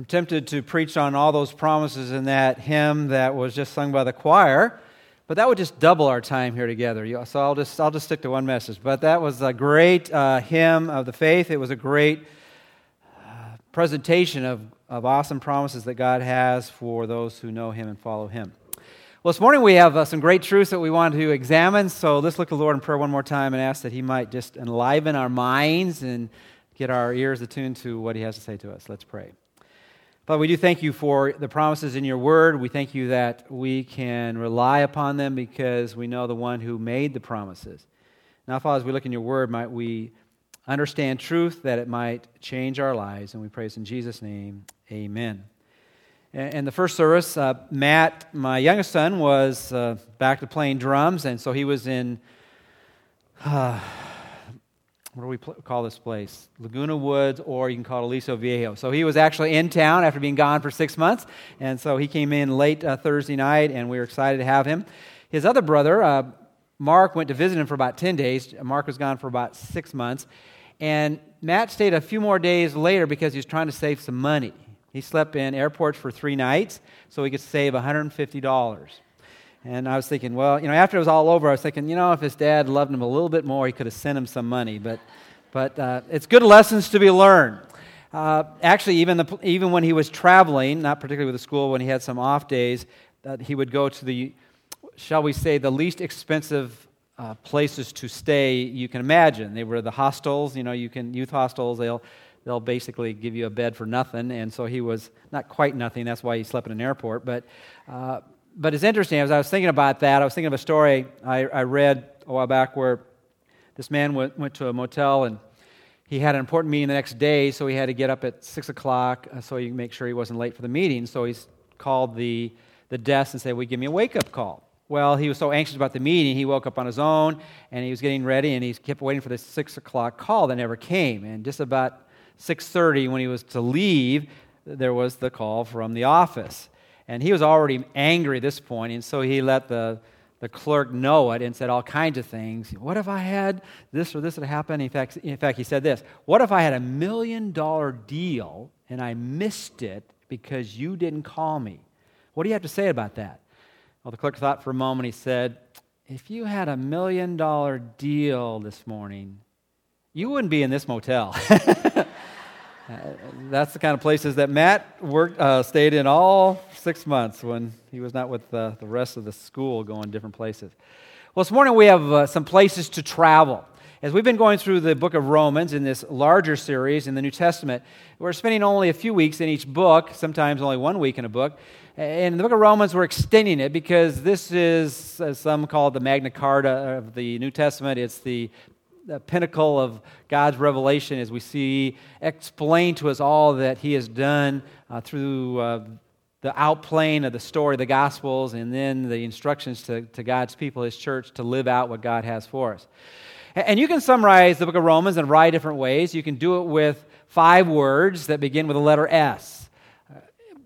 I'm tempted to preach on all those promises in that hymn that was just sung by the choir, but that would just double our time here together. So I'll just, I'll just stick to one message. But that was a great uh, hymn of the faith. It was a great uh, presentation of, of awesome promises that God has for those who know Him and follow Him. Well, this morning we have uh, some great truths that we want to examine. So let's look to the Lord in prayer one more time and ask that He might just enliven our minds and get our ears attuned to what He has to say to us. Let's pray. Father, we do thank you for the promises in your word. We thank you that we can rely upon them because we know the one who made the promises. Now, Father, as we look in your word, might we understand truth that it might change our lives. And we praise in Jesus' name. Amen. In the first service, uh, Matt, my youngest son, was uh, back to playing drums, and so he was in. Uh, what do we pl- call this place? Laguna Woods, or you can call it Aliso Viejo. So he was actually in town after being gone for six months, and so he came in late uh, Thursday night, and we were excited to have him. His other brother, uh, Mark, went to visit him for about 10 days. Mark was gone for about six months, and Matt stayed a few more days later because he was trying to save some money. He slept in airports for three nights so he could save $150. And I was thinking, well, you know, after it was all over, I was thinking, you know, if his dad loved him a little bit more, he could have sent him some money. But, but uh, it's good lessons to be learned. Uh, actually, even, the, even when he was traveling, not particularly with the school, when he had some off days, that he would go to the, shall we say, the least expensive uh, places to stay you can imagine. They were the hostels, you know, you can youth hostels. They'll they'll basically give you a bed for nothing. And so he was not quite nothing. That's why he slept in an airport. But uh, but it's interesting, as I was thinking about that, I was thinking of a story I, I read a while back where this man went, went to a motel and he had an important meeting the next day, so he had to get up at 6 o'clock uh, so he make sure he wasn't late for the meeting. So he called the, the desk and said, Will you give me a wake up call? Well, he was so anxious about the meeting, he woke up on his own and he was getting ready and he kept waiting for the 6 o'clock call that never came. And just about 6.30 when he was to leave, there was the call from the office. And he was already angry at this point, and so he let the, the clerk know it and said all kinds of things. What if I had this or this had happened? In fact, in fact, he said this What if I had a million dollar deal and I missed it because you didn't call me? What do you have to say about that? Well, the clerk thought for a moment. He said, If you had a million dollar deal this morning, you wouldn't be in this motel. Uh, that's the kind of places that Matt worked, uh, stayed in all six months when he was not with uh, the rest of the school going different places. Well, this morning we have uh, some places to travel. As we've been going through the book of Romans in this larger series in the New Testament, we're spending only a few weeks in each book, sometimes only one week in a book. And in the book of Romans, we're extending it because this is, as some call it, the Magna Carta of the New Testament. It's the the pinnacle of God's revelation as we see explain to us all that He has done uh, through uh, the outplaying of the story of the Gospels and then the instructions to, to God's people, His church, to live out what God has for us. And you can summarize the book of Romans in a variety of different ways. You can do it with five words that begin with the letter S. Uh,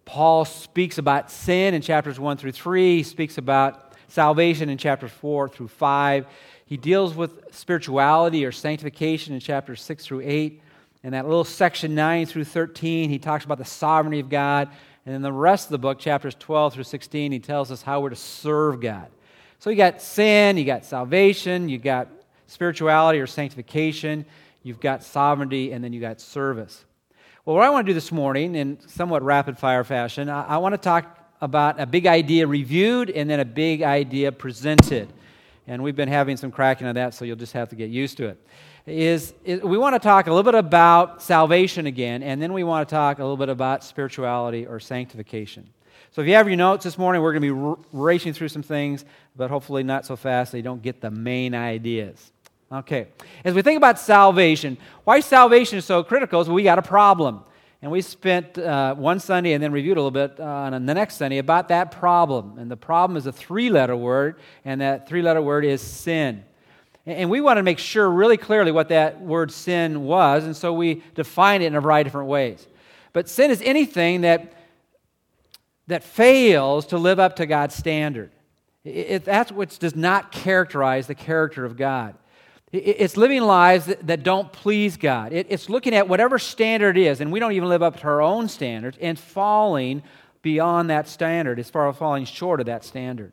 Paul speaks about sin in chapters 1 through 3, he speaks about salvation in chapters 4 through 5. He deals with spirituality or sanctification in chapters 6 through 8. And that little section 9 through 13, he talks about the sovereignty of God. And in the rest of the book, chapters 12 through 16, he tells us how we're to serve God. So you got sin, you got salvation, you got spirituality or sanctification, you've got sovereignty, and then you got service. Well, what I want to do this morning, in somewhat rapid fire fashion, I, I want to talk about a big idea reviewed and then a big idea presented and we've been having some cracking on that, so you'll just have to get used to it. Is, is, we want to talk a little bit about salvation again, and then we want to talk a little bit about spirituality or sanctification. So if you have your notes this morning, we're going to be r- racing through some things, but hopefully not so fast so you don't get the main ideas. Okay, as we think about salvation, why salvation is so critical is we got a problem. And we spent uh, one Sunday and then reviewed a little bit uh, on the next Sunday about that problem. And the problem is a three letter word, and that three letter word is sin. And we want to make sure really clearly what that word sin was, and so we defined it in a variety of different ways. But sin is anything that, that fails to live up to God's standard. It, that's what does not characterize the character of God. It's living lives that, don't please God. It's looking at whatever standard is, and we don't even live up to our own standards, and falling beyond that standard, as far as falling short of that standard.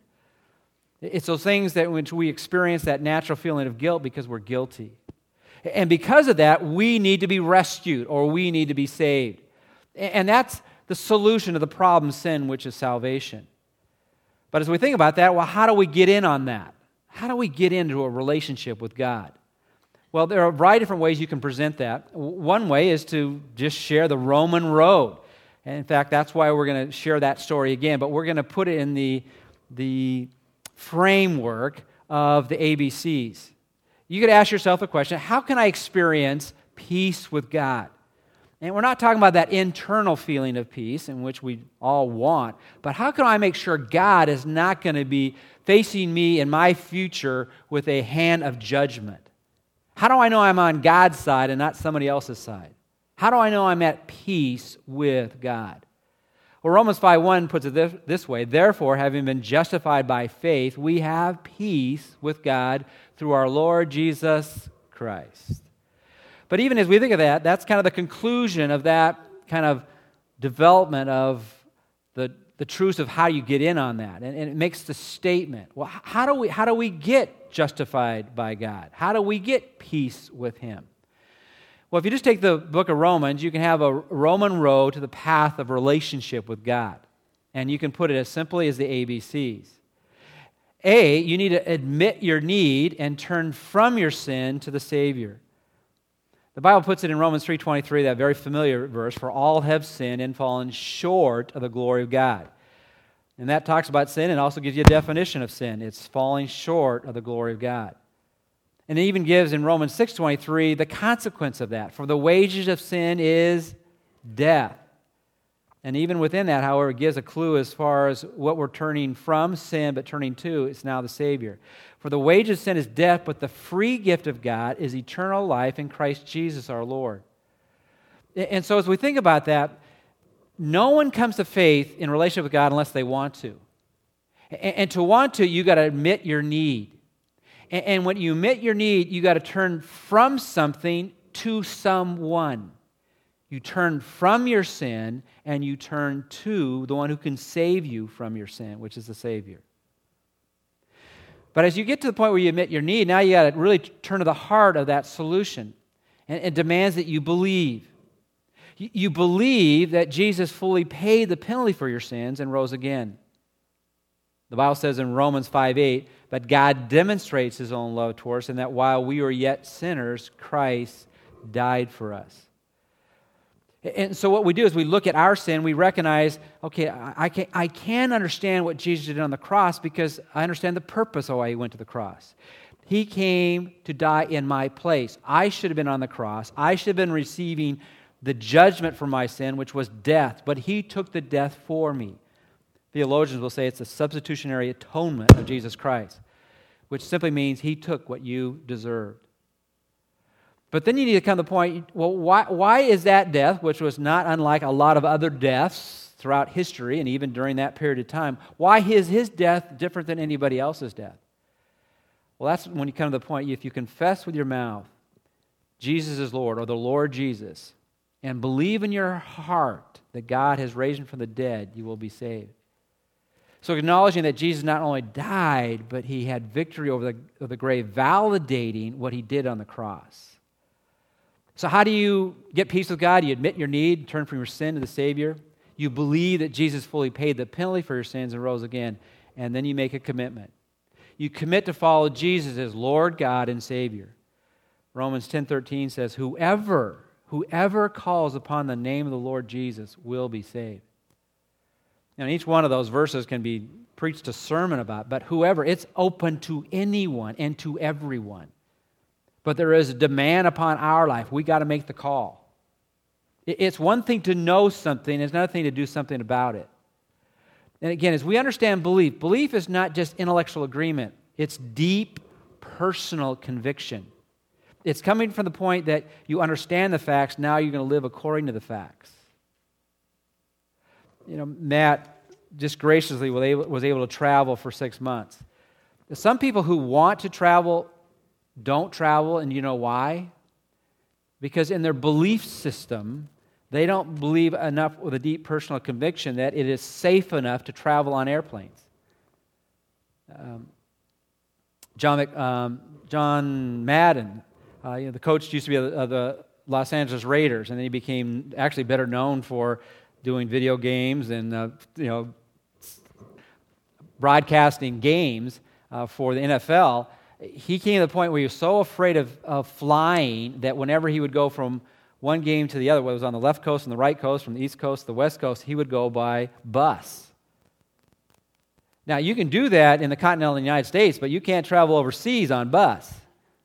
It's those things that which we experience that natural feeling of guilt because we're guilty. And because of that, we need to be rescued or we need to be saved. And that's the solution to the problem sin, which is salvation. But as we think about that, well, how do we get in on that? How do we get into a relationship with God? Well, there are a variety of different ways you can present that. One way is to just share the Roman road. And in fact, that's why we're going to share that story again, but we're going to put it in the, the framework of the ABCs. You could ask yourself a question how can I experience peace with God? And we're not talking about that internal feeling of peace in which we all want, but how can I make sure God is not going to be facing me in my future with a hand of judgment? How do I know I'm on God's side and not somebody else's side? How do I know I'm at peace with God? Well, Romans 5:1 puts it this, this way, therefore having been justified by faith, we have peace with God through our Lord Jesus Christ. But even as we think of that, that's kind of the conclusion of that kind of development of the, the truths of how you get in on that. And, and it makes the statement well, how do, we, how do we get justified by God? How do we get peace with Him? Well, if you just take the book of Romans, you can have a Roman road to the path of relationship with God. And you can put it as simply as the ABCs. A, you need to admit your need and turn from your sin to the Savior. The Bible puts it in Romans 3:23, that very familiar verse, for all have sinned and fallen short of the glory of God. And that talks about sin and also gives you a definition of sin. It's falling short of the glory of God. And it even gives in Romans 6:23 the consequence of that. For the wages of sin is death. And even within that, however, gives a clue as far as what we're turning from sin but turning to. It's now the Savior. For the wages of sin is death, but the free gift of God is eternal life in Christ Jesus our Lord. And so as we think about that, no one comes to faith in relationship with God unless they want to. And to want to, you got to admit your need. And when you admit your need, you got to turn from something to someone. You turn from your sin and you turn to the one who can save you from your sin, which is the Savior. But as you get to the point where you admit your need, now you got to really turn to the heart of that solution. And it demands that you believe. You believe that Jesus fully paid the penalty for your sins and rose again. The Bible says in Romans 5 8, but God demonstrates his own love towards us, and that while we were yet sinners, Christ died for us. And so, what we do is we look at our sin, we recognize, okay, I can, I can understand what Jesus did on the cross because I understand the purpose of why he went to the cross. He came to die in my place. I should have been on the cross. I should have been receiving the judgment for my sin, which was death, but he took the death for me. Theologians will say it's a substitutionary atonement of Jesus Christ, which simply means he took what you deserved. But then you need to come to the point well, why, why is that death, which was not unlike a lot of other deaths throughout history and even during that period of time, why is his death different than anybody else's death? Well, that's when you come to the point if you confess with your mouth Jesus is Lord or the Lord Jesus and believe in your heart that God has raised him from the dead, you will be saved. So, acknowledging that Jesus not only died, but he had victory over the, the grave, validating what he did on the cross. So, how do you get peace with God? You admit your need, turn from your sin to the Savior. You believe that Jesus fully paid the penalty for your sins and rose again. And then you make a commitment. You commit to follow Jesus as Lord God and Savior. Romans 10:13 says, "Whoever, whoever calls upon the name of the Lord Jesus will be saved." Now, each one of those verses can be preached a sermon about, but whoever, it's open to anyone and to everyone. But there is a demand upon our life. We got to make the call. It's one thing to know something, it's another thing to do something about it. And again, as we understand belief, belief is not just intellectual agreement, it's deep personal conviction. It's coming from the point that you understand the facts, now you're going to live according to the facts. You know, Matt just graciously was able, was able to travel for six months. Some people who want to travel don't travel, and you know why? Because in their belief system, they don't believe enough with a deep personal conviction that it is safe enough to travel on airplanes. Um, John, um, John Madden, uh, you know, the coach used to be of the, Los Angeles Raiders, and then he became actually better known for doing video games and uh, you know broadcasting games uh, for the NFL. He came to the point where he was so afraid of, of flying that whenever he would go from one game to the other, whether it was on the left coast and the right coast, from the east coast to the west coast, he would go by bus. Now, you can do that in the continental United States, but you can't travel overseas on bus.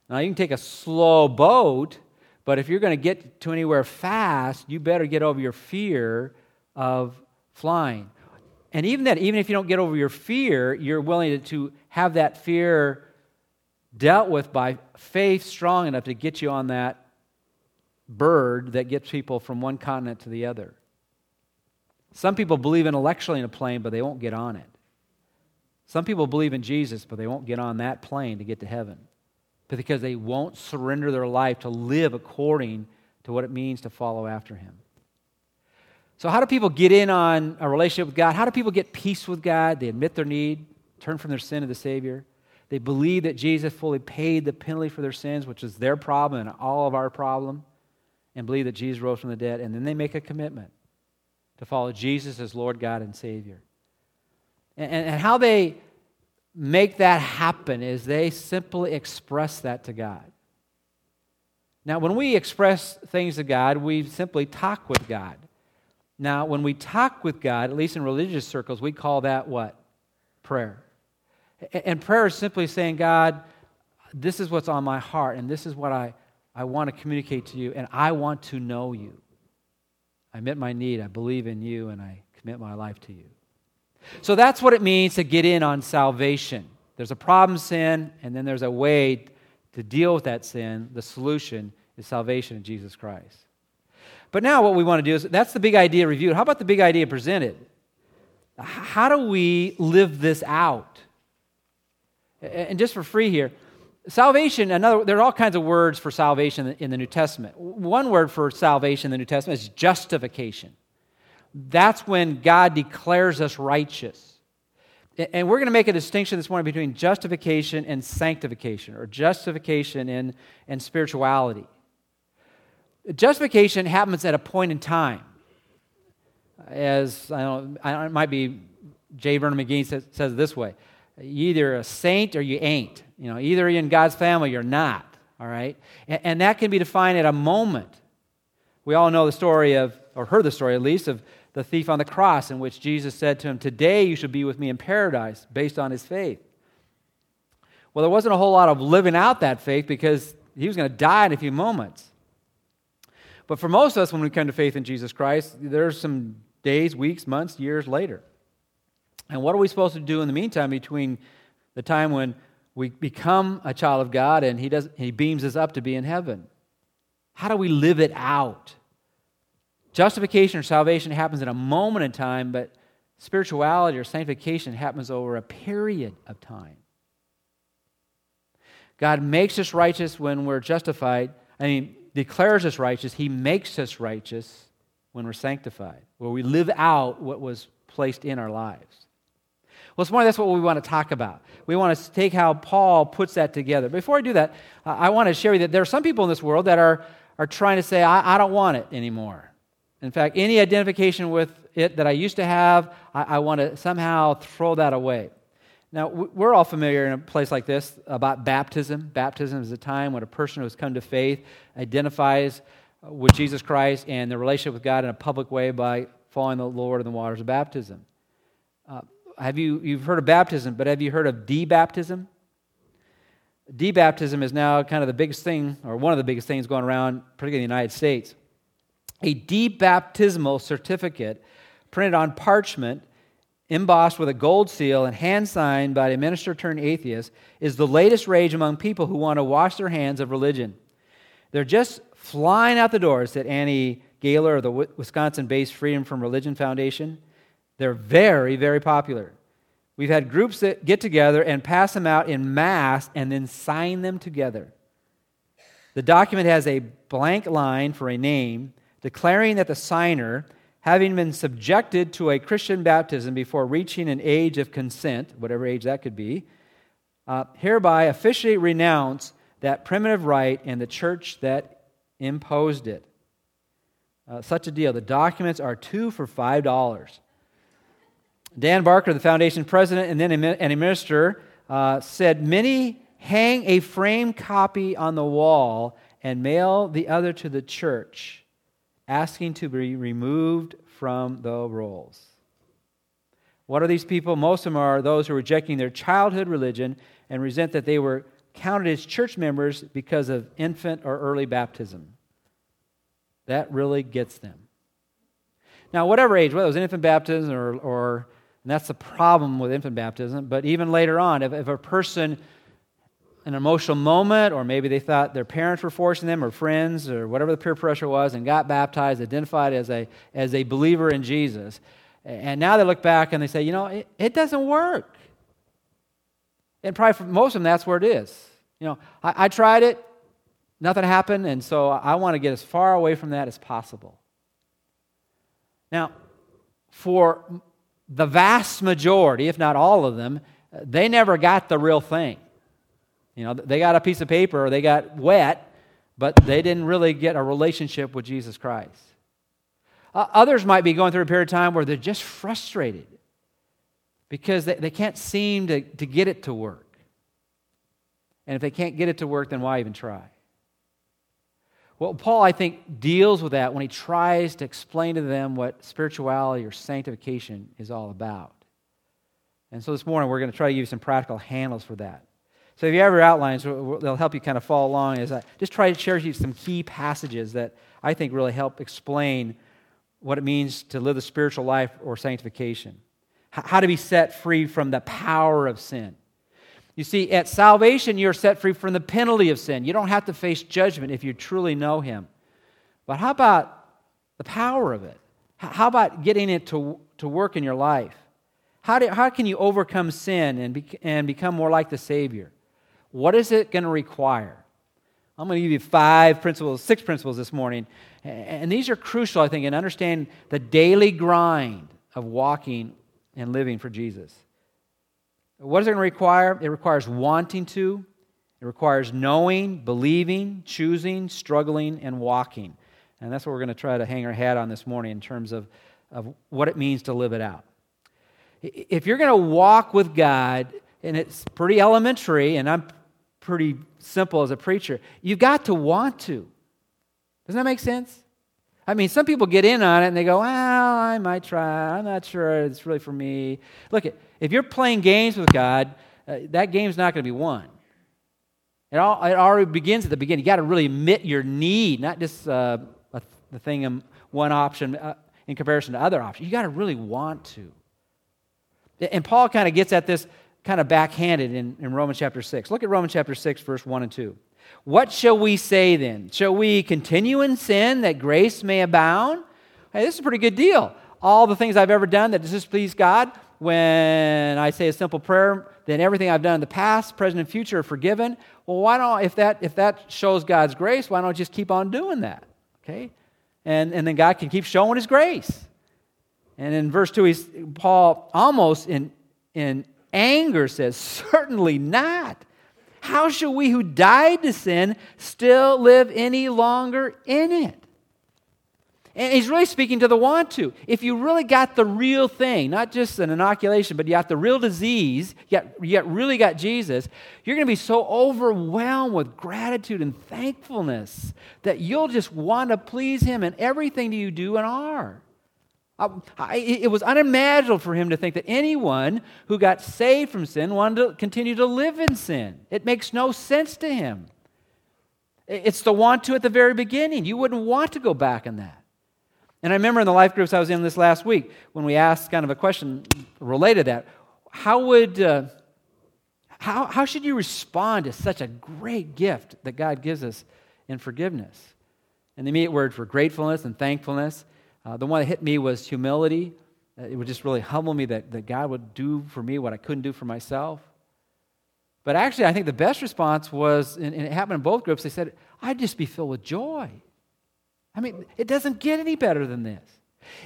Now, you can take a slow boat, but if you're going to get to anywhere fast, you better get over your fear of flying. And even that, even if you don't get over your fear, you're willing to, to have that fear dealt with by faith strong enough to get you on that bird that gets people from one continent to the other. Some people believe intellectually in a plane, but they won't get on it. Some people believe in Jesus, but they won't get on that plane to get to heaven because they won't surrender their life to live according to what it means to follow after Him. So, how do people get in on a relationship with God? How do people get peace with God? They admit their need, turn from their sin to the Savior. They believe that Jesus fully paid the penalty for their sins, which is their problem and all of our problem, and believe that Jesus rose from the dead. And then they make a commitment to follow Jesus as Lord, God, and Savior. And, and how they make that happen is they simply express that to God. Now, when we express things to God, we simply talk with God. Now, when we talk with God, at least in religious circles, we call that what? Prayer. And prayer is simply saying, God, this is what's on my heart, and this is what I, I want to communicate to you, and I want to know you. I admit my need, I believe in you, and I commit my life to you. So that's what it means to get in on salvation. There's a problem sin, and then there's a way to deal with that sin. The solution is salvation in Jesus Christ. But now what we want to do is that's the big idea reviewed. How about the big idea presented? How do we live this out? And just for free here, salvation, another, there are all kinds of words for salvation in the New Testament. One word for salvation in the New Testament is justification. That's when God declares us righteous. And we're going to make a distinction this morning between justification and sanctification, or justification and, and spirituality. Justification happens at a point in time. As I don't, it might be J. Vernon McGee says, says this way either a saint or you ain't. You know, either you're in God's family or you're not. All right? And, and that can be defined at a moment. We all know the story of, or heard the story at least, of the thief on the cross, in which Jesus said to him, Today you should be with me in paradise, based on his faith. Well, there wasn't a whole lot of living out that faith because he was going to die in a few moments. But for most of us, when we come to faith in Jesus Christ, there's some days, weeks, months, years later. And what are we supposed to do in the meantime between the time when we become a child of God and he, does, he beams us up to be in heaven? How do we live it out? Justification or salvation happens in a moment in time, but spirituality or sanctification happens over a period of time. God makes us righteous when we're justified. I mean, declares us righteous. He makes us righteous when we're sanctified, where we live out what was placed in our lives. Well, this morning, that's what we want to talk about. We want to take how Paul puts that together. Before I do that, I want to share with you that there are some people in this world that are, are trying to say, I, I don't want it anymore. In fact, any identification with it that I used to have, I, I want to somehow throw that away. Now, we're all familiar in a place like this about baptism. Baptism is a time when a person who has come to faith identifies with Jesus Christ and their relationship with God in a public way by following the Lord in the waters of baptism. Uh, have you you've heard of baptism, but have you heard of debaptism? Debaptism is now kind of the biggest thing, or one of the biggest things going around, particularly in the United States a debaptismal certificate printed on parchment, embossed with a gold seal, and hand signed by a minister turned atheist is the latest rage among people who want to wash their hands of religion. They're just flying out the doors said Annie Gaylor of the Wisconsin based Freedom from Religion Foundation. They're very, very popular. We've had groups that get together and pass them out in mass and then sign them together. The document has a blank line for a name, declaring that the signer, having been subjected to a Christian baptism before reaching an age of consent, whatever age that could be, uh, hereby officially renounce that primitive rite and the church that imposed it. Uh, such a deal. The documents are two for five dollars. Dan Barker, the foundation president and then an administrator, uh, said many hang a framed copy on the wall and mail the other to the church, asking to be removed from the rolls. What are these people? Most of them are those who are rejecting their childhood religion and resent that they were counted as church members because of infant or early baptism. That really gets them. Now, whatever age, whether it was infant baptism or, or and that's the problem with infant baptism, but even later on, if, if a person, an emotional moment, or maybe they thought their parents were forcing them, or friends, or whatever the peer pressure was, and got baptized, identified as a, as a believer in Jesus, and now they look back and they say, you know, it, it doesn't work. And probably for most of them, that's where it is. You know, I, I tried it, nothing happened, and so I want to get as far away from that as possible. Now, for the vast majority, if not all of them, they never got the real thing. You know, they got a piece of paper or they got wet, but they didn't really get a relationship with Jesus Christ. Uh, others might be going through a period of time where they're just frustrated because they, they can't seem to, to get it to work. And if they can't get it to work, then why even try? Well, Paul, I think, deals with that when he tries to explain to them what spirituality or sanctification is all about. And so this morning, we're going to try to give you some practical handles for that. So if you have your outlines, they'll help you kind of follow along as I just try to share with you some key passages that I think really help explain what it means to live the spiritual life or sanctification, how to be set free from the power of sin. You see, at salvation, you're set free from the penalty of sin. You don't have to face judgment if you truly know Him. But how about the power of it? How about getting it to, to work in your life? How, do, how can you overcome sin and, be, and become more like the Savior? What is it going to require? I'm going to give you five principles, six principles this morning. And these are crucial, I think, in understanding the daily grind of walking and living for Jesus. What is it going to require? It requires wanting to, it requires knowing, believing, choosing, struggling, and walking. And that's what we're going to try to hang our hat on this morning in terms of, of what it means to live it out. If you're going to walk with God, and it's pretty elementary, and I'm pretty simple as a preacher, you've got to want to. Doesn't that make sense? I mean, some people get in on it and they go, well, I might try. I'm not sure it's really for me. Look, if you're playing games with God, uh, that game's not going to be won. It, all, it already begins at the beginning. You got to really admit your need, not just uh, a, the thing, in one option uh, in comparison to other options. You got to really want to. And Paul kind of gets at this kind of backhanded in, in Romans chapter 6. Look at Romans chapter 6, verse 1 and 2. What shall we say then? Shall we continue in sin that grace may abound? Hey, this is a pretty good deal. All the things I've ever done that displease God, when I say a simple prayer, then everything I've done in the past, present, and future are forgiven. Well, why don't, if that, if that shows God's grace, why don't I just keep on doing that? Okay? And, and then God can keep showing His grace. And in verse 2, he's, Paul almost in, in anger says, Certainly not. How shall we who died to sin still live any longer in it? And he's really speaking to the want to. If you really got the real thing, not just an inoculation, but you got the real disease, you, got, you got, really got Jesus, you're going to be so overwhelmed with gratitude and thankfulness that you'll just want to please him in everything that you do and are. I, it was unimaginable for him to think that anyone who got saved from sin wanted to continue to live in sin. It makes no sense to him. It's the want to at the very beginning. You wouldn't want to go back in that. And I remember in the life groups I was in this last week when we asked kind of a question related to that. How would, uh, how, how should you respond to such a great gift that God gives us in forgiveness? And the immediate words were gratefulness and thankfulness. Uh, the one that hit me was humility. Uh, it would just really humble me that, that God would do for me what I couldn't do for myself. But actually, I think the best response was, and it happened in both groups, they said, I'd just be filled with joy. I mean, it doesn't get any better than this.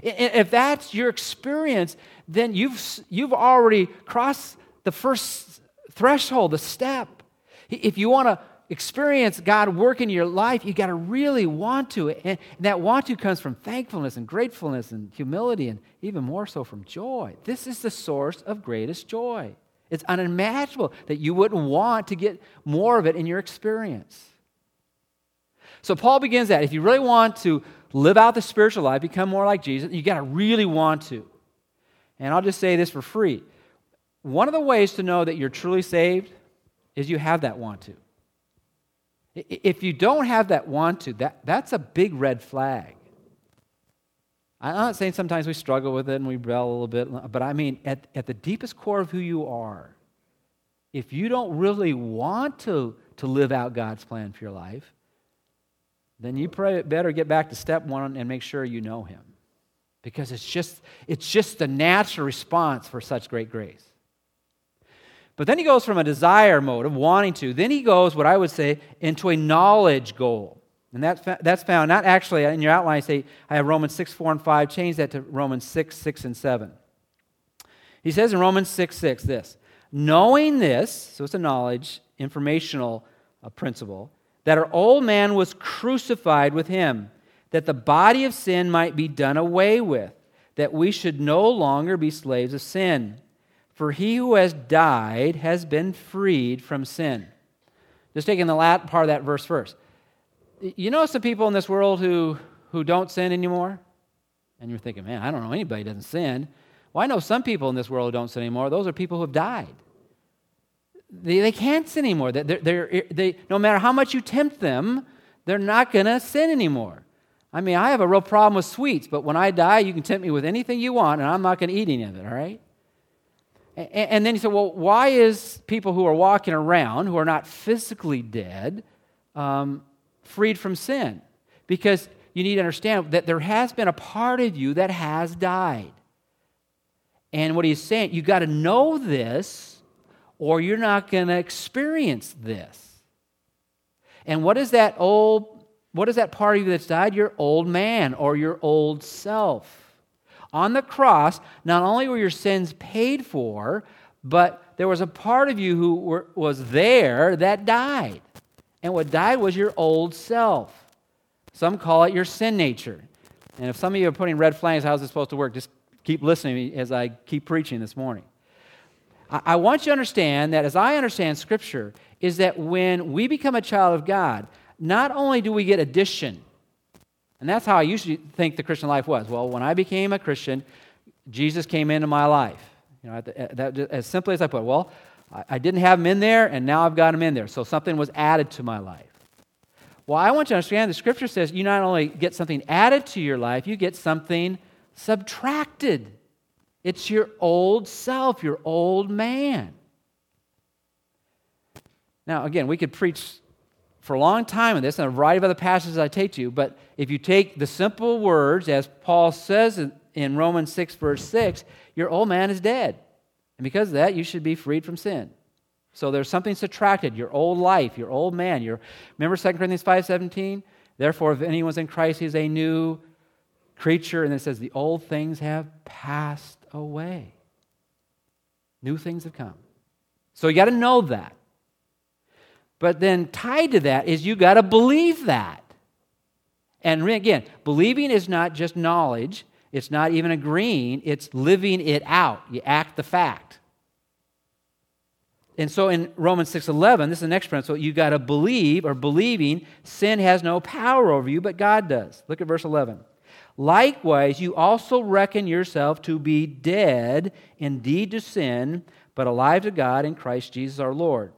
If that's your experience, then you've, you've already crossed the first threshold, the step. If you want to experience God work in your life, you got to really want to. And that want to comes from thankfulness and gratefulness and humility, and even more so from joy. This is the source of greatest joy. It's unimaginable that you wouldn't want to get more of it in your experience. So Paul begins that. If you really want to live out the spiritual life, become more like Jesus, you got to really want to. And I'll just say this for free. One of the ways to know that you're truly saved is you have that want to. If you don't have that want to, that, that's a big red flag. I'm not saying sometimes we struggle with it and we rebel a little bit, but I mean, at, at the deepest core of who you are, if you don't really want to, to live out God's plan for your life, then you better get back to step one and make sure you know Him. Because it's just, it's just the natural response for such great grace. But then he goes from a desire mode of wanting to, then he goes, what I would say, into a knowledge goal. And that's, that's found not actually in your outline, I say I have Romans 6, 4, and 5. Change that to Romans 6, 6, and 7. He says in Romans 6, 6 this Knowing this, so it's a knowledge, informational principle, that our old man was crucified with him, that the body of sin might be done away with, that we should no longer be slaves of sin. For he who has died has been freed from sin. Just taking the last part of that verse first. You know some people in this world who, who don't sin anymore? And you're thinking, man, I don't know anybody doesn't sin. Well, I know some people in this world who don't sin anymore. Those are people who have died. They, they can't sin anymore. They're, they're, they, no matter how much you tempt them, they're not going to sin anymore. I mean, I have a real problem with sweets, but when I die, you can tempt me with anything you want, and I'm not going to eat any of it, all right? And, and then you say, well, why is people who are walking around, who are not physically dead, um, freed from sin. Because you need to understand that there has been a part of you that has died. And what he's saying, you've got to know this, or you're not going to experience this. And what is that old, what is that part of you that's died? Your old man or your old self. On the cross, not only were your sins paid for, but there was a part of you who were, was there that died. And what died was your old self. Some call it your sin nature. And if some of you are putting red flags, how's this supposed to work? Just keep listening as I keep preaching this morning. I, want you to understand that as I understand Scripture, is that when we become a child of God, not only do we get addition, and that's how I usually think the Christian life was. Well, when I became a Christian, Jesus came into my life. You know, that, as simply as I put it, well, I didn't have him in there, and now I've got him in there. So something was added to my life. Well, I want you to understand the scripture says you not only get something added to your life, you get something subtracted. It's your old self, your old man. Now, again, we could preach for a long time on this and a variety of other passages I take to you, but if you take the simple words, as Paul says in Romans 6, verse 6, your old man is dead. And because of that, you should be freed from sin. So there's something subtracted, your old life, your old man. Your, remember 2 Corinthians 5.17? Therefore, if anyone's in Christ, he's a new creature. And it says, the old things have passed away. New things have come. So you got to know that. But then tied to that is you got to believe that. And again, believing is not just knowledge, it's not even agreeing, it's living it out. You act the fact. And so in Romans 6:11, this is the next principle, you got to believe or believing sin has no power over you, but God does. Look at verse 11. Likewise, you also reckon yourself to be dead indeed to sin, but alive to God in Christ Jesus our Lord.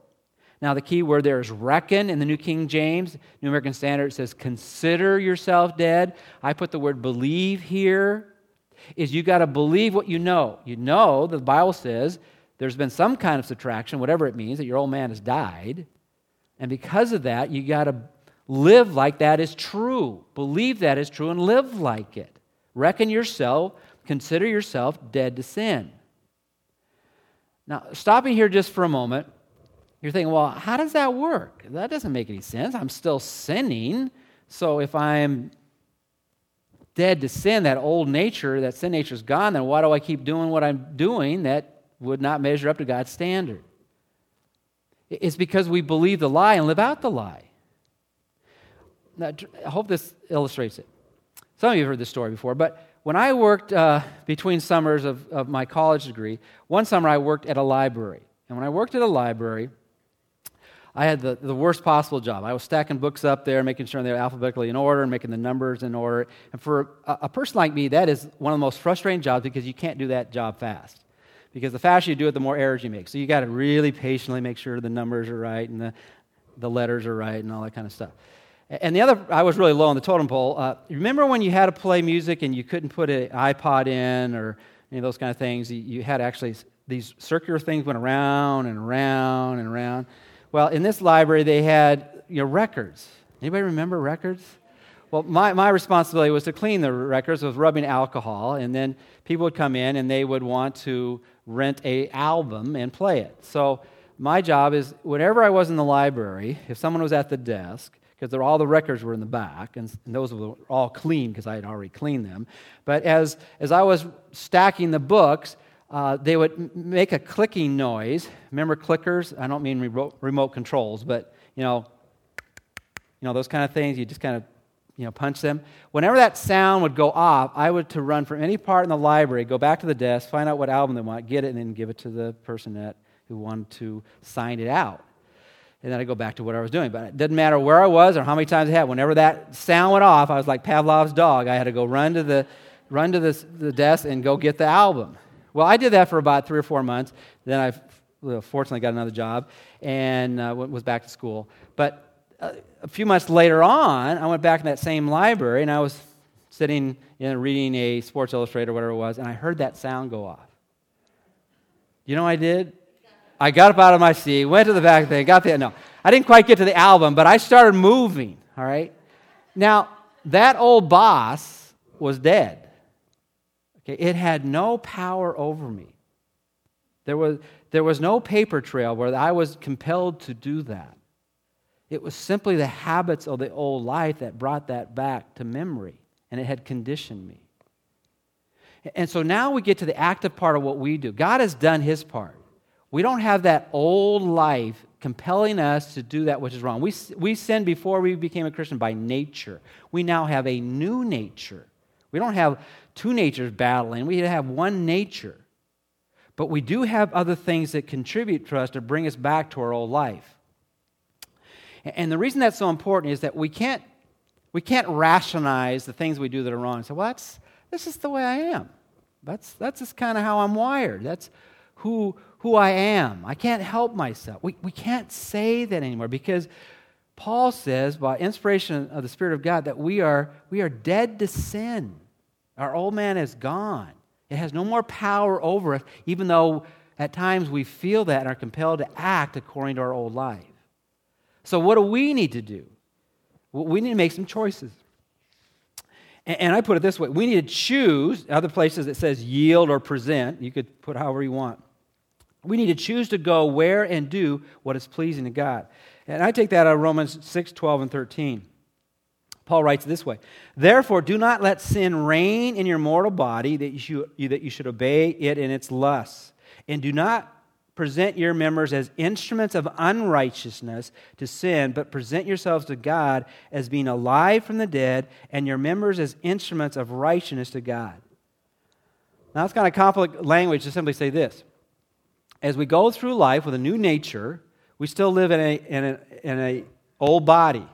Now, the key word there is reckon in the New King James. New American Standard says, consider yourself dead. I put the word believe here. Is you got to believe what you know. You know the Bible says there's been some kind of subtraction, whatever it means, that your old man has died. And because of that, you got to live like that is true. Believe that is true and live like it. Reckon yourself, consider yourself dead to sin. Now, stopping here just for a moment, You're thinking, well, how does that work? That doesn't make any sense. I'm still sinning. So if I'm dead to sin, that old nature, that sin nature is gone, then why do I keep doing what I'm doing that would not measure up to God's standard? It's because we believe the lie and live out the lie. I hope this illustrates it. Some of you have heard this story before, but when I worked uh, between summers of, of my college degree, one summer I worked at a library. And when I worked at a library, I had the, the worst possible job. I was stacking books up there, making sure they're alphabetically in order, and making the numbers in order. And for a, a, person like me, that is one of the most frustrating jobs because you can't do that job fast. Because the faster you do it, the more errors you make. So you got to really patiently make sure the numbers are right and the, the letters are right and all that kind of stuff. And the other, I was really low on the totem pole. Uh, remember when you had to play music and you couldn't put an iPod in or any of those kind of things? You, you had actually these circular things went around and around and around. Well, in this library, they had you know, records. Anybody remember records? Well, my, my responsibility was to clean the records with rubbing alcohol, and then people would come in and they would want to rent a album and play it. So my job is whenever I was in the library, if someone was at the desk, because all the records were in the back, and, and those were all clean because I had already cleaned them. But as, as I was stacking the books, uh, they would make a clicking noise. Remember clickers? I don't mean remote, remote controls, but you know, you know those kind of things. You just kind of you know punch them. Whenever that sound would go off, I would to run from any part in the library, go back to the desk, find out what album they want, get it, and then give it to the person that who wanted to sign it out. And then I go back to what I was doing. But it didn't matter where I was or how many times I had. Whenever that sound went off, I was like Pavlov's dog. I had to go run to the run to the, the desk and go get the album. Well, I did that for about three or four months. Then I fortunately got another job and uh, was back to school. But uh, a few months later on, I went back in that same library and I was sitting know, reading a Sports Illustrated or whatever it was, and I heard that sound go off. You know what I did? I got up out of my seat, went to the back thing, got the no. I didn't quite get to the album, but I started moving, all right? Now, that old boss was dead. Okay, it had no power over me. There was, there was no paper trail where I was compelled to do that. It was simply the habits of the old life that brought that back to memory, and it had conditioned me. And so now we get to the active part of what we do. God has done his part. We don't have that old life compelling us to do that which is wrong. We, we sinned before we became a Christian by nature. We now have a new nature. We don't have two natures battling, we have one nature. But we do have other things that contribute to us to bring us back to our old life. And the reason that's so important is that we can't, we can't rationalize the things we do that are wrong So, well, that's, this is the way I am. That's, that's just kind of how I'm wired. That's who, who I am. I can't help myself. We, we can't say that anymore because Paul says, by inspiration of the Spirit of God, that we are, we are dead to sin. Our old man is gone. It has no more power over us, even though at times we feel that and are compelled to act according to our old life. So, what do we need to do? We need to make some choices. And I put it this way we need to choose, other places it says yield or present. You could put however you want. We need to choose to go where and do what is pleasing to God. And I take that out of Romans 6 12 and 13. Paul writes this way Therefore, do not let sin reign in your mortal body that you, should, that you should obey it in its lusts. And do not present your members as instruments of unrighteousness to sin, but present yourselves to God as being alive from the dead, and your members as instruments of righteousness to God. Now, it's kind of complex language to simply say this. As we go through life with a new nature, we still live in a, in a, in a old body.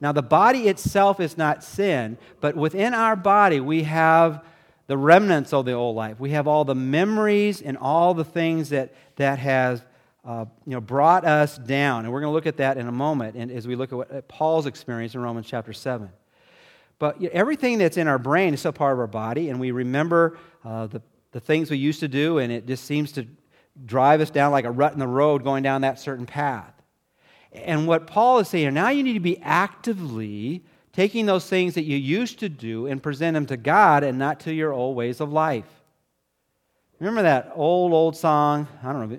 Now, the body itself is not sin, but within our body, we have the remnants of the old life. We have all the memories and all the things that, that has uh, you know, brought us down. And we're going to look at that in a moment and as we look at, what, at Paul's experience in Romans chapter 7. But you know, everything that's in our brain is still part of our body, and we remember uh, the, the things we used to do, and it just seems to drive us down like a rut in the road going down that certain path. And what Paul is saying, now you need to be actively taking those things that you used to do and present them to God and not to your old ways of life. Remember that old, old song? I don't know.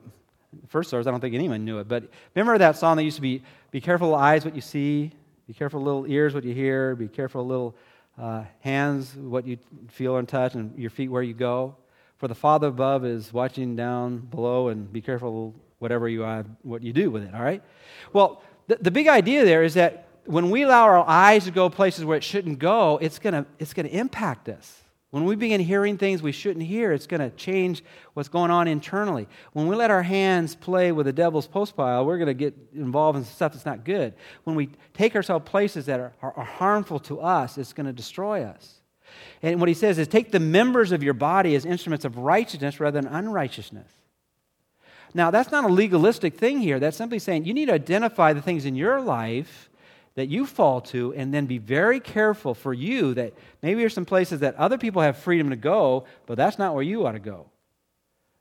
First source, I don't think anyone knew it. But remember that song that used to be, Be careful, eyes, what you see, be careful, little ears, what you hear, be careful, little uh, hands, what you feel and touch, and your feet, where you go. For the Father above is watching down below, and be careful whatever you what you do with it, all right? Well, the, the big idea there is that when we allow our eyes to go places where it shouldn't go, it's going to it's to impact us. When we begin hearing things we shouldn't hear, it's going to change what's going on internally. When we let our hands play with the devil's post pile, we're going to get involved in stuff that's not good. When we take ourselves places that are, are, are harmful to us, it's going to destroy us. And what he says is take the members of your body as instruments of righteousness rather than unrighteousness. Now, that's not a legalistic thing here. That's simply saying you need to identify the things in your life that you fall to, and then be very careful for you that maybe there's some places that other people have freedom to go, but that's not where you ought to go.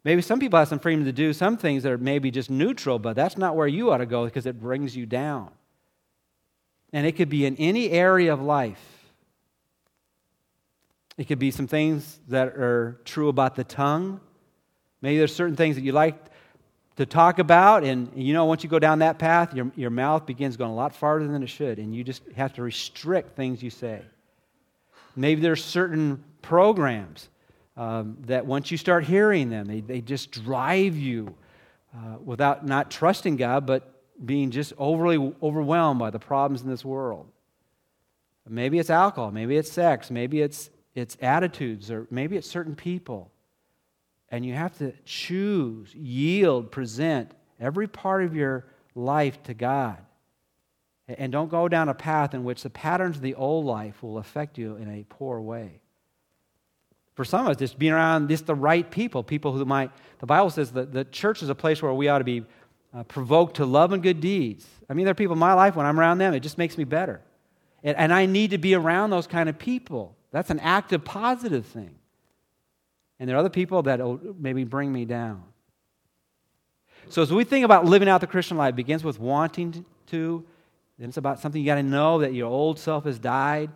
Maybe some people have some freedom to do some things that are maybe just neutral, but that's not where you ought to go because it brings you down. And it could be in any area of life. It could be some things that are true about the tongue. Maybe there's certain things that you like to talk about. And you know, once you go down that path, your, your mouth begins going a lot farther than it should. And you just have to restrict things you say. Maybe there's certain programs um, that once you start hearing them, they, they just drive you uh, without not trusting God, but being just overly overwhelmed by the problems in this world. Maybe it's alcohol, maybe it's sex, maybe it's, it's attitudes, or maybe it's certain people. And you have to choose, yield, present every part of your life to God. And don't go down a path in which the patterns of the old life will affect you in a poor way. For some of us, just being around just the right people, people who might, the Bible says that the church is a place where we ought to be uh, provoked to love and good deeds. I mean, there are people in my life, when I'm around them, it just makes me better. And, and I need to be around those kind of people. That's an active, positive thing. And there are other people that maybe bring me down. So as we think about living out the Christian life, begins with wanting to. Then it's about something you got to know that your old self has died.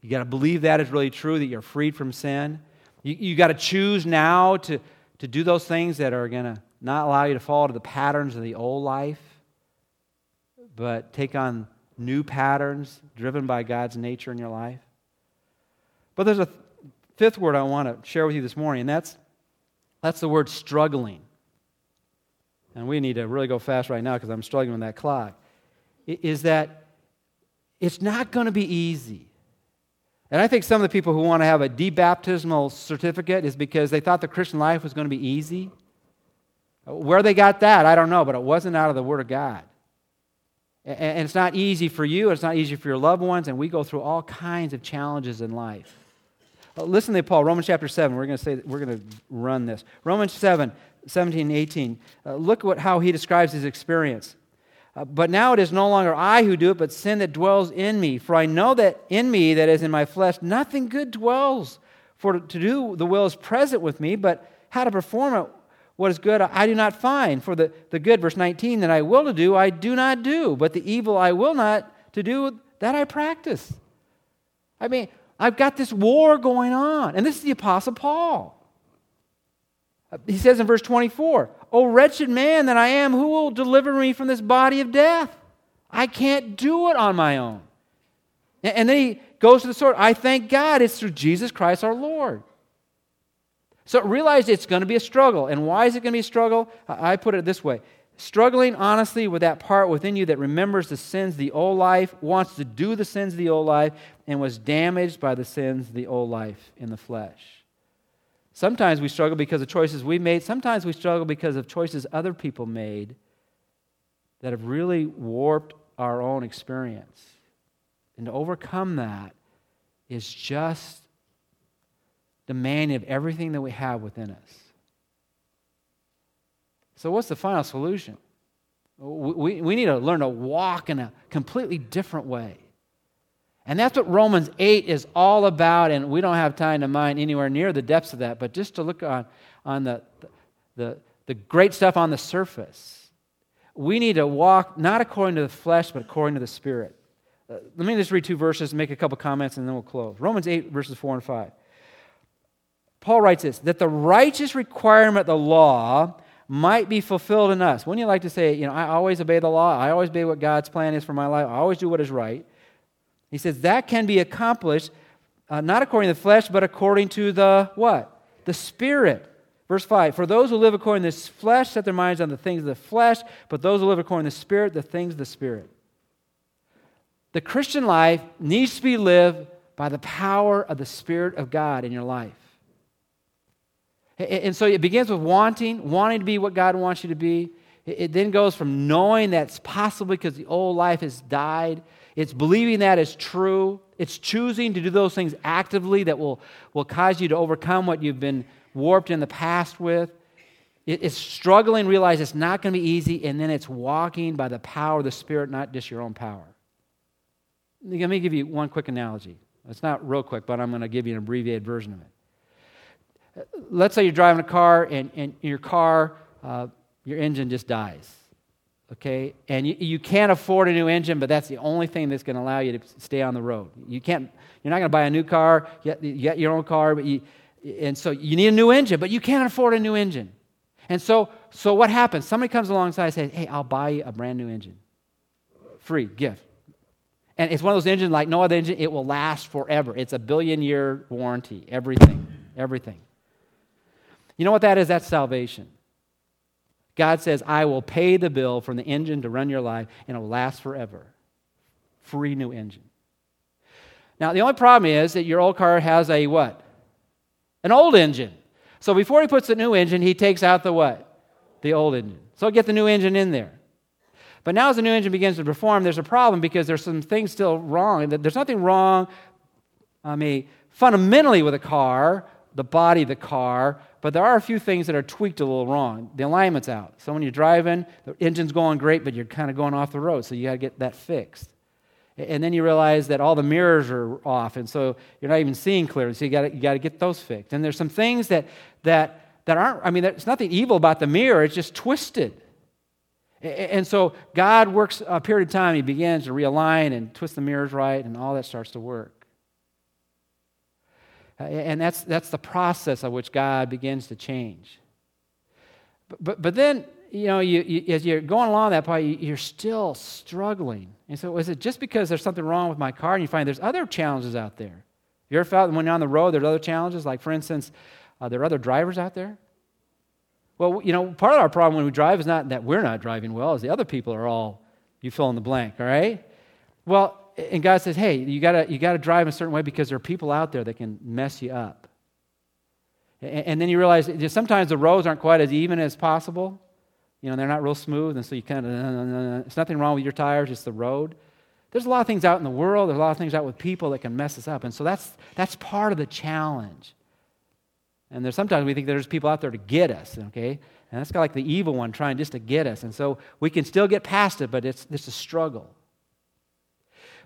You got to believe that is really true, that you're freed from sin. You, you got to choose now to, to do those things that are going to not allow you to fall into the patterns of the old life, but take on new patterns driven by God's nature in your life. But there's a fifth word I want to share with you this morning, and that's, that's the word struggling. And we need to really go fast right now because I'm struggling with that clock. Is that it's not going to be easy. And I think some of the people who want to have a debaptismal certificate is because they thought the Christian life was going to be easy. Where they got that, I don't know, but it wasn't out of the Word of God. And it's not easy for you, it's not easy for your loved ones, and we go through all kinds of challenges in life. Uh, listen to Paul, Romans chapter 7. We're going to say we're going to run this. Romans 7, 17 and 18. Uh, look what how he describes his experience. Uh, but now it is no longer I who do it, but sin that dwells in me. For I know that in me, that is in my flesh, nothing good dwells. For to do the will is present with me, but how to perform it, what is good, I do not find. For the, the good, verse 19, that I will to do, I do not do. But the evil I will not to do, that I practice. I mean, I've got this war going on. And this is the Apostle Paul. He says in verse 24, O wretched man that I am, who will deliver me from this body of death? I can't do it on my own. And then he goes to the sword. I thank God it's through Jesus Christ our Lord. So realize it's going to be a struggle. And why is it going to be a struggle? I put it this way struggling honestly with that part within you that remembers the sins of the old life, wants to do the sins of the old life, and was damaged by the sins of the old life in the flesh. Sometimes we struggle because of choices we made. Sometimes we struggle because of choices other people made that have really warped our own experience. And to overcome that is just demanding of everything that we have within us. So, what's the final solution? We, we need to learn to walk in a completely different way. And that's what Romans 8 is all about, and we don't have time to mine anywhere near the depths of that, but just to look on, on the, the, the great stuff on the surface. We need to walk not according to the flesh, but according to the Spirit. Uh, let me just read two verses, make a couple comments, and then we'll close. Romans 8, verses 4 and 5. Paul writes this that the righteous requirement of the law might be fulfilled in us. Wouldn't you like to say, you know, I always obey the law, I always obey what God's plan is for my life, I always do what is right? He says that can be accomplished uh, not according to the flesh, but according to the what? The Spirit. Verse 5 For those who live according to the flesh set their minds on the things of the flesh, but those who live according to the Spirit, the things of the Spirit. The Christian life needs to be lived by the power of the Spirit of God in your life. And so it begins with wanting, wanting to be what God wants you to be. It then goes from knowing that's possible because the old life has died. It's believing that is true. It's choosing to do those things actively that will, will cause you to overcome what you've been warped in the past with. It's struggling, realize it's not going to be easy, and then it's walking by the power of the Spirit, not just your own power. Let me give you one quick analogy. It's not real quick, but I'm going to give you an abbreviated version of it. Let's say you're driving a car, and, and your car, uh, your engine just dies. Okay? And you, you can't afford a new engine, but that's the only thing that's going to allow you to stay on the road. You can't, you're not going to buy a new car, you got, you got your own car, but you, and so you need a new engine, but you can't afford a new engine. And so, so what happens? Somebody comes alongside and says, Hey, I'll buy you a brand new engine. Free gift. And it's one of those engines like no other engine, it will last forever. It's a billion year warranty, everything, everything. You know what that is? That's salvation. God says, I will pay the bill from the engine to run your life, and it will last forever. Free new engine. Now, the only problem is that your old car has a what? An old engine. So before he puts the new engine, he takes out the what? The old engine. So get the new engine in there. But now, as the new engine begins to perform, there's a problem because there's some things still wrong. There's nothing wrong, I mean, fundamentally with a car, the body of the car, but there are a few things that are tweaked a little wrong. The alignment's out. So when you're driving, the engine's going great, but you're kind of going off the road. So you got to get that fixed. And then you realize that all the mirrors are off, and so you're not even seeing clearly. So you got you to get those fixed. And there's some things that that that aren't. I mean, there's nothing evil about the mirror. It's just twisted. And so God works a period of time. He begins to realign and twist the mirrors right, and all that starts to work. And that's, that's the process of which God begins to change. But, but, but then, you know, you, you, as you're going along that part, you, are still struggling. And so, is it just because there's something wrong with my car and you find there's other challenges out there? You ever felt when you're on the road, there's other challenges? Like, for instance, uh, there are other drivers out there? Well, you know, part of our problem when we drive is not that we're not driving well, is the other people are all, you fill in the blank, all right? Well, and God says, hey, you gotta, you gotta drive a certain way because there are people out there that can mess you up. And, and then you realize sometimes the roads aren't quite as even as possible. You know, they're not real smooth, and so you kind of, uh, uh, uh, it's nothing wrong with your tires, it's the road. There's a lot of things out in the world, there's a lot of things out with people that can mess us up. And so that's, that's part of the challenge. And there's sometimes we think there's people out there to get us, okay? And that's kind of like the evil one trying just to get us. And so we can still get past it, but it's, it's a struggle.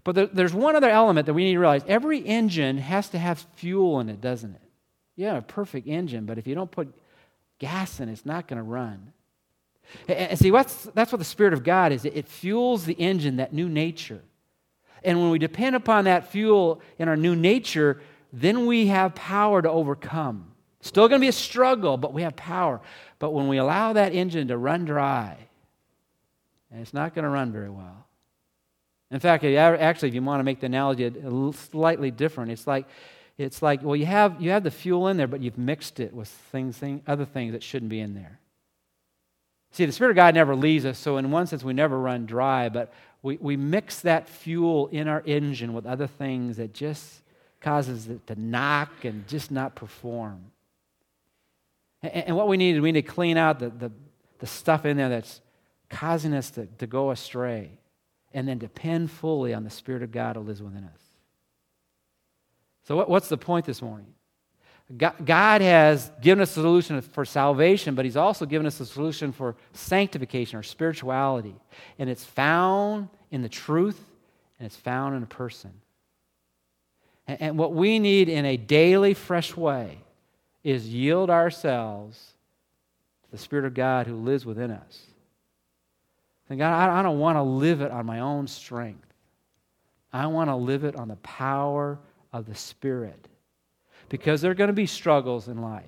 But there, there's one other element that we need to realize. Every engine has to have fuel in it, doesn't it? You have a perfect engine, but if you don't put gas in it, it's not going to run. And see, that's, that's what the Spirit of God is. It fuels the engine, that new nature. And when we depend upon that fuel in our new nature, then we have power to overcome. Still going to be a struggle, but we have power. But when we allow that engine to run dry, and it's not going to run very well, in fact, actually, if you want to make the analogy slightly different, it's like, it's like well, you have, you have the fuel in there, but you've mixed it with things, thing, other things that shouldn't be in there. See, the Spirit of God never leaves us, so in one sense, we never run dry, but we, we mix that fuel in our engine with other things that just causes it to knock and just not perform. And, and what we need is we need to clean out the, the, the stuff in there that's causing us to, to go astray and then depend fully on the Spirit of God who lives within us. So, what, what's the point this morning? God has given us a solution for salvation, but He's also given us a solution for sanctification or spirituality. And it's found in the truth and it's found in a person. And, and what we need in a daily, fresh way is yield ourselves to the Spirit of God who lives within us. And God, I, I don't want to live it on my own strength. I want to live it on the power of the Spirit. Because there are going to be struggles in life.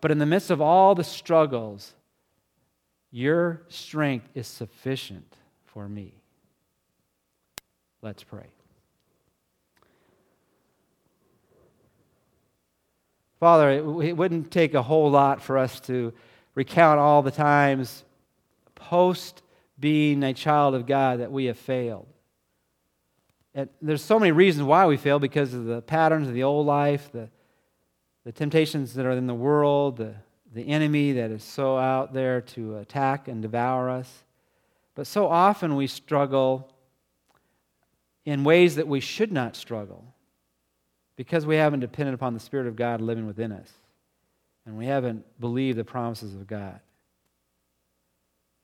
But in the midst of all the struggles, Your strength is sufficient for me. Let's pray. Father, it, it wouldn't take a whole lot for us to recount all the times post being a child of God that we have failed. And there's so many reasons why we fail because of the patterns of the old life, the, the temptations that are in the world, the, the enemy that is so out there to attack and devour us. But so often we struggle in ways that we should not struggle because we haven't depended upon the Spirit of God living within us and we haven't believed the promises of God.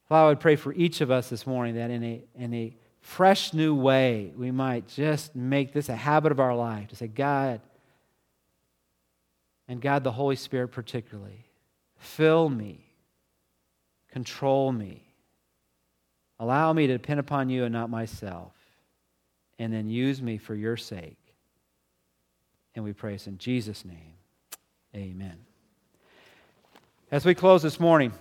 Father, I would pray for each of us this morning that in a, in a fresh new way, we might just make this a habit of our life to say, God, and God the Holy Spirit particularly, fill me, control me, allow me to depend upon you and not myself, and then use me for your sake. And we pray this in Jesus' name. Amen. As we close this morning,